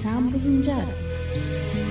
Samples and Judd.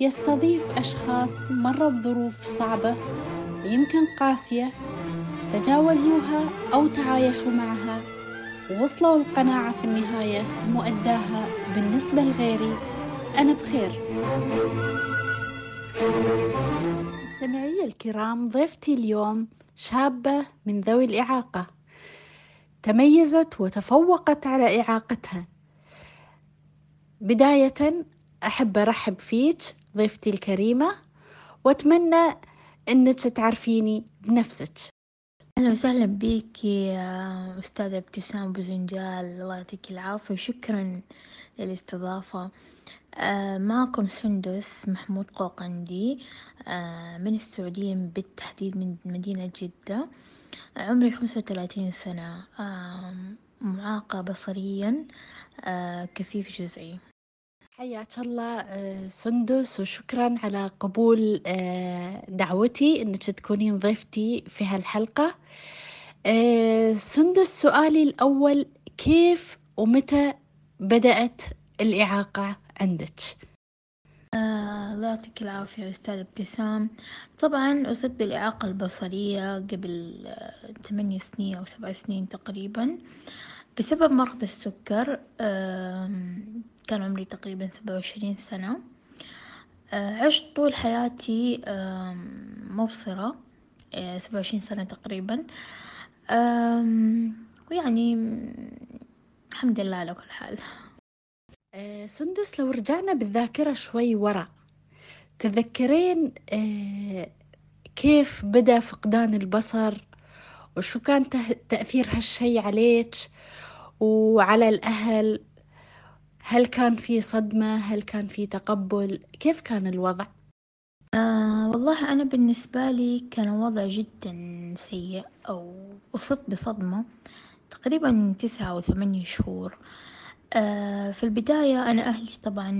يستضيف أشخاص مروا بظروف صعبة ويمكن قاسية تجاوزوها أو تعايشوا معها ووصلوا القناعة في النهاية مؤداها بالنسبة لغيري أنا بخير. مستمعي الكرام ضيفتي اليوم شابة من ذوي الإعاقة. تميزت وتفوقت على إعاقتها. بداية أحب أرحب فيك ضيفتي الكريمة وأتمنى أنك تعرفيني بنفسك. أهلا وسهلا بك يا أستاذة ابتسام بوزنجال الله يعطيك العافية وشكرا للاستضافة. آه معكم سندس محمود قوقندي آه من السعودية بالتحديد من مدينة جدة. عمري خمسة وثلاثين سنة. آه معاقة بصريا كفيف جزئي. حياك الله آه، سندس وشكرا على قبول آه، دعوتي إنك تكونين ضيفتي في هالحلقة. آه، سندس سؤالي الأول كيف ومتى بدأت الإعاقة عندك؟ الله يعطيك العافية أستاذ ابتسام. طبعا أصبت بالإعاقة البصرية قبل ثمانية سنين أو سبع سنين تقريبا. بسبب مرض السكر كان عمري تقريبا سبعة وعشرين سنة. آه عشت طول حياتي مبصرة آه سبعة وعشرين سنة تقريبا. ويعني الحمد لله على كل حال. آه، سندس لو رجعنا بالذاكرة شوي ورا تذكرين كيف بدأ فقدان البصر؟ وشو كان تأثير هالشي عليك؟ وعلى الأهل هل كان في صدمة؟ هل كان في تقبل؟ كيف كان الوضع؟ آه والله أنا بالنسبة لي كان وضع جدا سيء أو أصبت بصدمة تقريبا تسعة أو ثمانية شهور. آه في البداية أنا أهلي طبعا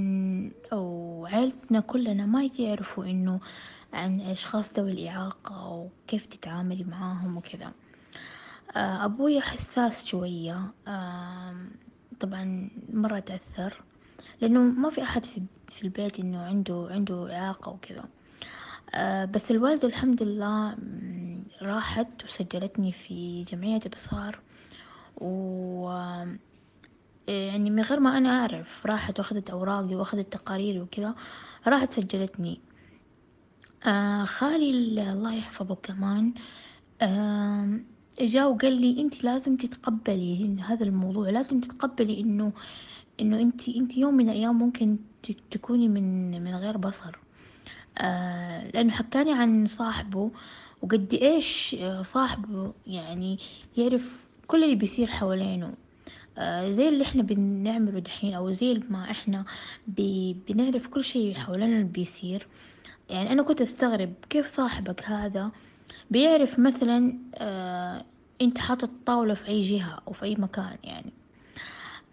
أو عيلتنا كلنا ما يعرفوا إنه عن أشخاص ذوي الإعاقة وكيف تتعاملي معاهم وكذا. أبوي حساس شوية آه طبعا مرة تأثر لأنه ما في أحد في البيت إنه عنده عنده إعاقة وكذا. آه بس الوالدة الحمد لله راحت وسجلتني في جمعية إبصار. و يعني من غير ما أنا أعرف راحت وأخذت أوراقي وأخذت تقاريري وكذا راحت سجلتني. آه خالي ال- الله يحفظه كمان آه جاء وقال لي أنت لازم تتقبلي هذا الموضوع لازم تتقبلي إنه إنه أنت أنت يوم من الأيام ممكن تكوني من من غير بصر. آه لأنه حكاني عن صاحبه وقد إيش آه، صاحبه يعني يعرف كل اللي بيصير حوالينه. آه، زي اللي إحنا بنعمله دحين أو زي ما إحنا بنعرف كل شيء حوالينا اللي بيصير. يعني أنا كنت أستغرب كيف صاحبك هذا بيعرف مثلا آه أنت حاطط طاولة في أي جهة أو في أي مكان يعني.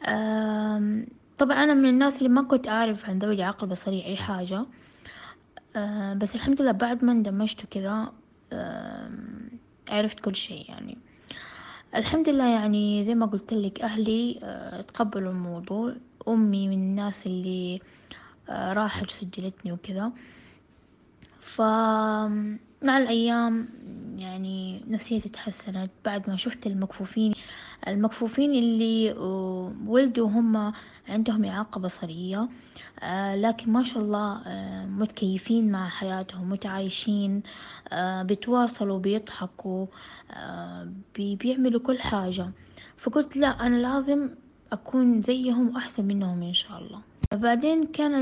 آم، طبعا أنا من الناس اللي ما كنت أعرف عن ذوي الإعاقة البصرية أي حاجة. آه بس الحمد لله بعد ما اندمجت وكذا آم، عرفت كل شيء يعني. الحمد لله يعني زي ما قلت لك أهلي آه، تقبلوا الموضوع. أمي من الناس اللي آه، راحت وسجلتني وكذا. فمع الأيام يعني نفسيتي تحسنت بعد ما شفت المكفوفين. المكفوفين اللي آه، ولدوا هم عندهم إعاقة بصرية آه، لكن ما شاء الله آه، متكيفين مع حياتهم متعايشين بيتواصلوا بيضحكوا بي- بيعملوا كل حاجة. فقلت لا أنا لازم أكون زيهم وأحسن منهم إن شاء الله. بعدين كان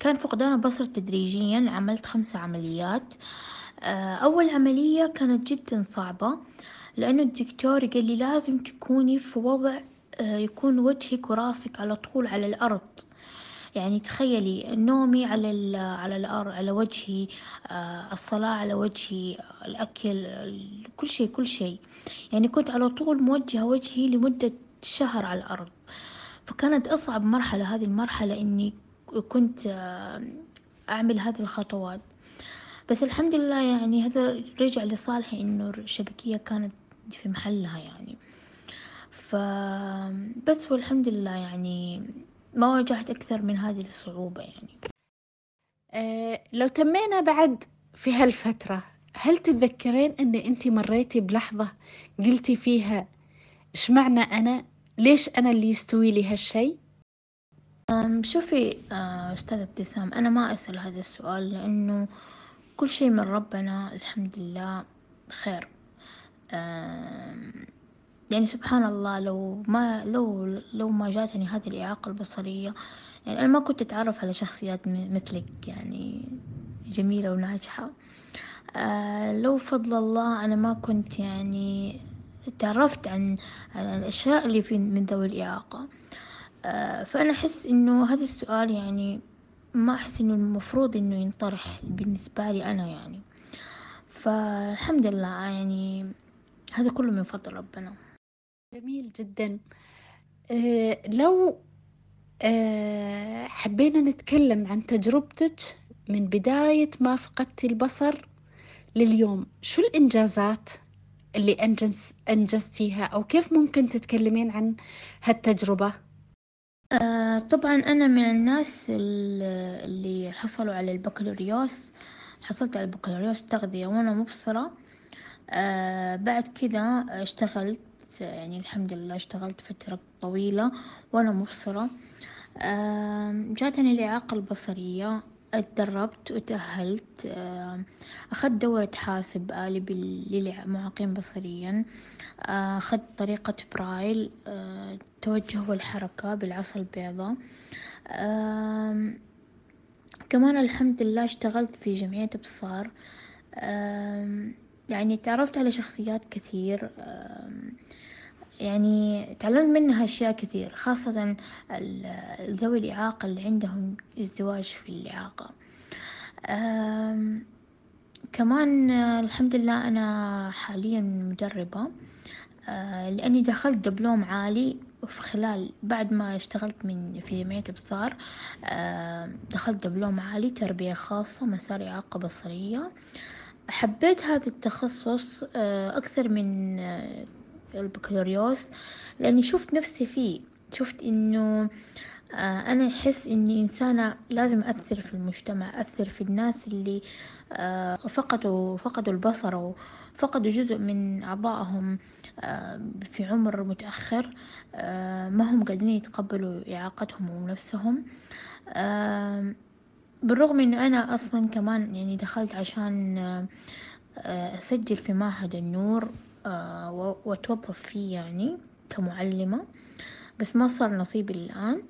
كان فقدان البصر تدريجيا عملت خمسة عمليات. آه، أول عملية كانت جدا صعبة لأنه الدكتور قال لي لازم تكوني في وضع آه، يكون وجهك وراسك على طول على الأرض. يعني تخيلي نومي على على الأرض على وجهي آه، الصلاة على وجهي الأكل كل شيء كل شيء. يعني كنت على طول موجهة وجهي لمدة شهر على الأرض. فكانت أصعب مرحلة هذه المرحلة إني كنت آه، أعمل هذه الخطوات. بس الحمد لله يعني هذا رجع لصالحي إنه الشبكية كانت في محلها يعني. ف بس والحمد لله يعني ما واجهت أكثر من هذه الصعوبة يعني. أه لو تمينا بعد في هالفترة هل تتذكرين أن أنت مريتي بلحظة قلتي فيها إيش معنى أنا؟ ليش أنا اللي يستوي لي شوفي آه، أستاذ ابتسام أنا ما أسأل هذا السؤال لأنه كل شيء من ربنا الحمد لله خير. يعني سبحان الله لو ما لو لو ما جاتني هذه الإعاقة البصرية يعني أنا ما كنت أتعرف على شخصيات مثلك يعني جميلة وناجحة. آه لو فضل الله أنا ما كنت يعني تعرفت عن عن الأشياء اللي في من ذوي الإعاقة. فأنا أحس إنه هذا السؤال يعني ما أحس إنه المفروض إنه ينطرح بالنسبة لي أنا يعني. فالحمد لله يعني هذا كله من فضل ربنا. جميل جدا. أه لو أه حبينا نتكلم عن تجربتك من بداية ما فقدتي البصر لليوم شو الإنجازات اللي أنجز أنجزتيها أو كيف ممكن تتكلمين عن هالتجربة؟ آه طبعا أنا من الناس اللي حصلوا على البكالوريوس. حصلت على البكالوريوس تغذية وأنا مبصرة. آه بعد كذا اشتغلت يعني الحمد لله اشتغلت فترة طويلة وأنا مبصرة. آه جاتني الإعاقة البصرية. اتدربت وتأهلت أخذت دورة حاسب آلي للمعاقين بصريا. أخذت طريقة برايل التوجه والحركة بالعصا البيضاء. كمان الحمد لله اشتغلت في جمعية بصار. يعني تعرفت على شخصيات كثير. يعني تعلمت منها أشياء كثير خاصة ذوي الإعاقة اللي عندهم ازدواج في الإعاقة. كمان الحمد لله أنا حاليا مدربة. أه، لأني دخلت دبلوم عالي في خلال بعد ما اشتغلت من في جمعية بصار أه، دخلت دبلوم عالي تربية خاصة مسار إعاقة بصرية. حبيت هذا التخصص أه، أكثر من البكالوريوس لأني شفت نفسي فيه. شفت إنه آه، أنا أحس إني إنسانة لازم أثر في المجتمع أثر في الناس اللي آه، فقدوا فقدوا البصر وفقدوا جزء من أعضائهم آه، في عمر متأخر ما هم قادرين يتقبلوا إعاقتهم ونفسهم. بالرغم إنه أنا أصلا كمان يعني دخلت عشان أسجل في معهد النور وأتوظف فيه يعني كمعلمة بس ما صار نصيبي الآن.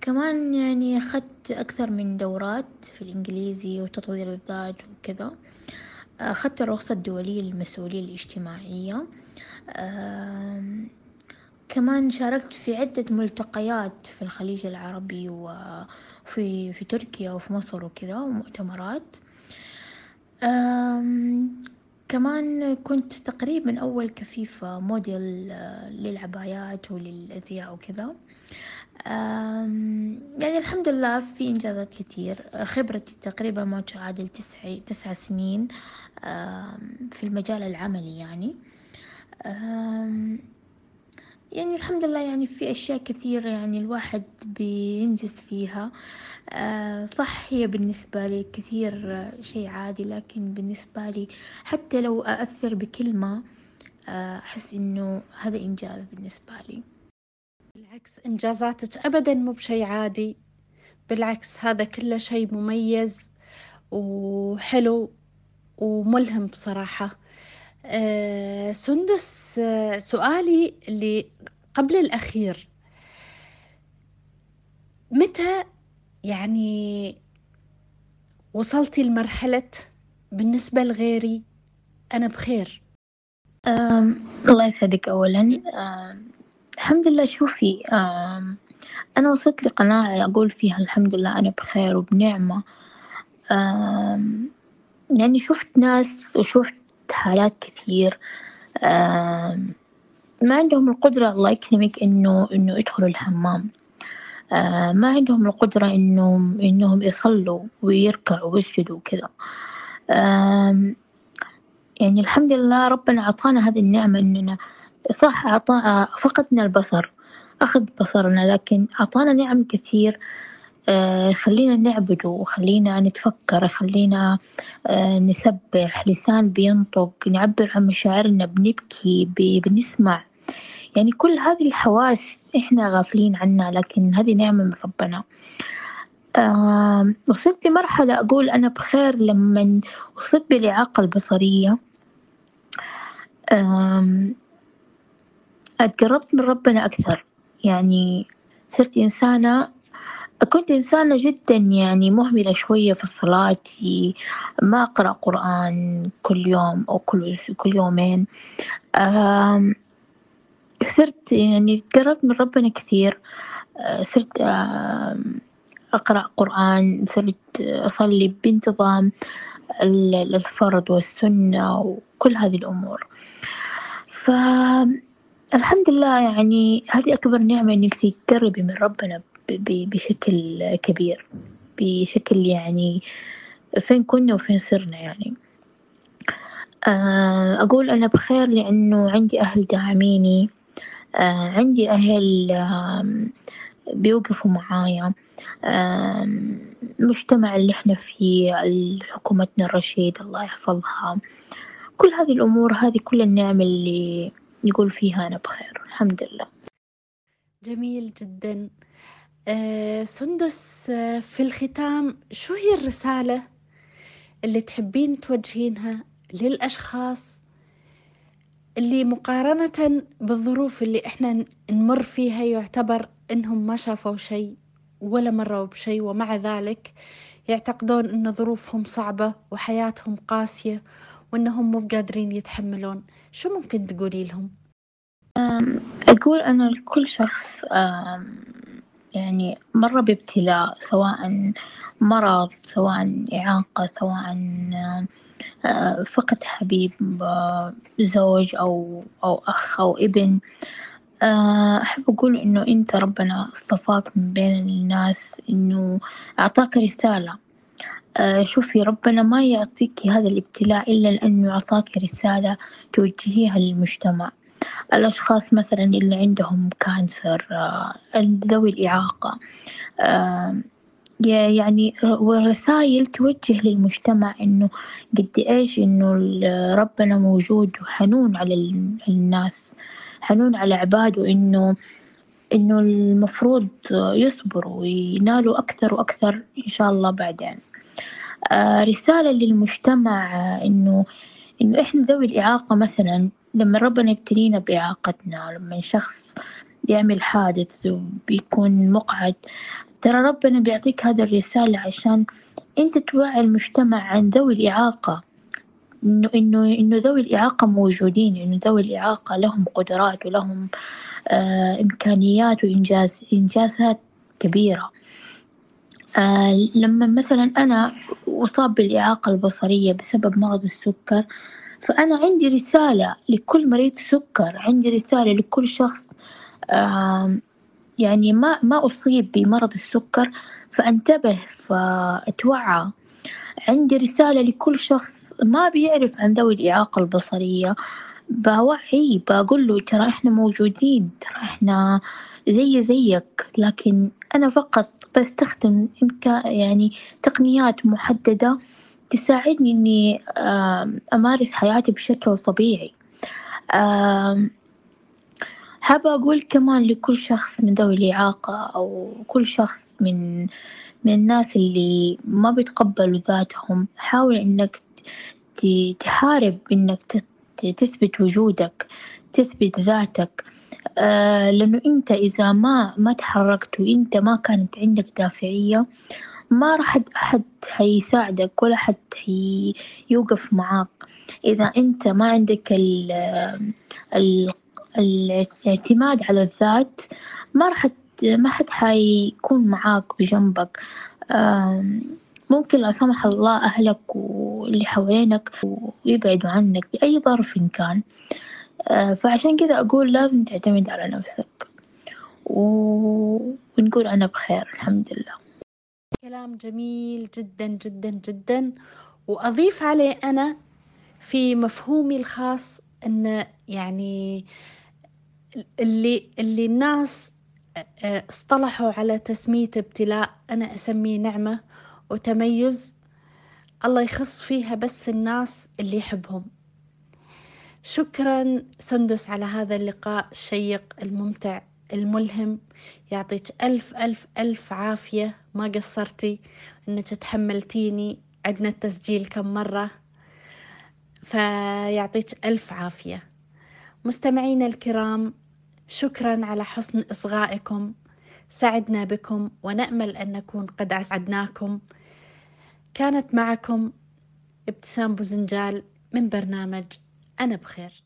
كمان يعني أخذت أكثر من دورات في الإنجليزي وتطوير الذات وكذا. أخذت الرخصة الدولية للمسؤولية الاجتماعية. كمان شاركت في عدة ملتقيات في الخليج العربي وفي في تركيا وفي مصر وكذا ومؤتمرات. كمان كنت تقريبا أول كفيفة موديل آه، للعبايات وللأزياء وكذا. يعني الحمد لله في إنجازات كثير. خبرتي تقريبا ما تعادل تسع تسع سنين في المجال العملي يعني. يعني الحمد لله يعني في أشياء كثيرة يعني الواحد بينجز فيها. آه، صح هي بالنسبة لي كثير شيء عادي لكن بالنسبة لي حتى لو أأثر بكلمة آه، أحس إنه هذا إنجاز بالنسبة لي. بالعكس إنجازاتك أبدا مو بشيء عادي. بالعكس هذا كله شيء مميز وحلو وملهم بصراحة. آه سندس آه سؤالي اللي قبل الأخير. متى يعني وصلتي لمرحلة بالنسبة لغيري أنا بخير؟ الله يسعدك أولا. الحمد لله. شوفي أنا وصلت لقناعة أقول فيها الحمد لله أنا بخير وبنعمة. يعني شفت ناس وشفت حالات كثير ما عندهم القدرة الله يكرمك إنه إنه يدخلوا الحمام. آه ما عندهم القدرة إنهم إنهم يصلوا ويركعوا ويسجدوا وكذا. يعني الحمد لله ربنا عطانا هذه النعمة إننا صح عطا فقدنا البصر أخذ بصرنا لكن عطانا نعم كثير. خلينا نعبده وخلينا نتفكر خلينا آه نسبح لسان بينطق نعبر عن مشاعرنا بنبكي بنسمع. يعني كل هذه الحواس إحنا غافلين عنها لكن هذه نعمة من ربنا. آه وصلت لمرحلة أقول أنا بخير لما أصبت بالإعاقة البصرية. آه أتقربت من ربنا أكثر. يعني صرت إنسانة كنت إنسانة جدا يعني مهملة شوية في الصلاة ما أقرأ قرآن كل يوم أو كل كل يومين. آه صرت يعني تقربت من ربنا كثير. صرت أقرأ قرآن صرت أصلي بانتظام الفرض والسنة وكل هذه الأمور. فالحمد لله يعني هذه أكبر نعمة إنك تقربي من ربنا. بشكل كبير بشكل يعني فين كنا وفين صرنا يعني. أقول أنا بخير لأنه عندي أهل داعميني. آه، عندي أهل بيوقفوا معايا. المجتمع اللي إحنا فيه حكومتنا الرشيد الله يحفظها. كل هذه الأمور هذه كل النعم اللي نقول فيها أنا بخير الحمد لله. جميل جدا. آه سندس آه في الختام شو هي الرسالة اللي تحبين توجهينها للأشخاص اللي مقارنة بالظروف اللي إحنا نمر فيها يعتبر إنهم ما شافوا شيء ولا مروا بشيء ومع ذلك يعتقدون إن ظروفهم صعبة وحياتهم قاسية وإنهم مو قادرين يتحملون شو ممكن تقولي لهم؟ أقول أنا لكل شخص يعني مر بابتلاء سواء مرض سواء إعاقة سواء آه، فقد حبيب آه، زوج أو أو أخ أو ابن. آه، أحب أقول إنه أنت ربنا أصطفاك من بين الناس إنه أعطاك رسالة. شوفي ربنا ما يعطيك هذا الابتلاء إلا لأنه يعطاك رسالة توجهيها للمجتمع. الأشخاص مثلا اللي عندهم كانسر ذوي الإعاقة يعني والرسايل توجه للمجتمع إنه قد إيش إنه ربنا موجود وحنون على الناس حنون على عباده إنه إنه المفروض يصبروا وينالوا أكثر وأكثر إن شاء الله بعدين. آه رسالة للمجتمع إنه إنه إحنا ذوي الإعاقة مثلا لما ربنا يبتلينا بإعاقتنا لما شخص يعمل حادث وبيكون مقعد ترى ربنا بيعطيك هذا الرسالة عشان أنت توعي المجتمع عن ذوي الإعاقة. إنه إنه إنه ذوي الإعاقة موجودين إنه ذوي الإعاقة لهم قدرات ولهم آه إمكانيات وإنجاز إنجازات كبيرة. آه لما مثلا أنا أصاب بالإعاقة البصرية بسبب مرض السكر فأنا عندي رسالة لكل مريض سكر عندي رسالة لكل شخص آه يعني ما ما أصيب بمرض السكر فأنتبه فأتوعى. عندي رسالة لكل شخص ما بيعرف عن ذوي الإعاقة البصرية بوعي بقول له ترى إحنا موجودين ترى إحنا زي زيك لكن أنا فقط بستخدم يعني تقنيات محددة تساعدني إني أمارس حياتي بشكل طبيعي. حابة أقول كمان لكل شخص من ذوي الإعاقة أو كل شخص من من الناس اللي ما بيتقبلوا ذاتهم حاول إنك تحارب إنك تثبت وجودك تثبت ذاتك. آه لأنه أنت إذا ما ما تحركت وأنت ما كانت عندك دافعية ما راح أحد حيساعدك ولا حد حيوقف معاك. إذا أنت ما عندك ال ال الاعتماد على الذات ما راح ما حد حيكون معاك بجنبك. ممكن لا سمح الله أهلك واللي حوالينك ويبعدوا عنك بأي ظرف كان. فعشان كذا أقول لازم تعتمد على نفسك ونقول أنا بخير الحمد لله. كلام جميل جدا جدا جدا. وأضيف عليه أنا في مفهومي الخاص أن يعني اللي اللي الناس آه، اصطلحوا على تسمية ابتلاء أنا أسميه نعمة وتميز الله يخص فيها بس الناس اللي يحبهم. شكرا سندس على هذا اللقاء الشيق الممتع الملهم. يعطيك ألف ألف ألف عافية. ما قصرتي أنك تحملتيني عدنا التسجيل كم مرة. فيعطيك ألف عافية. مستمعينا الكرام شكرا على حسن إصغائكم. سعدنا بكم ونأمل أن نكون قد أسعدناكم. كانت معكم ابتسام بوزنجال من برنامج أنا بخير.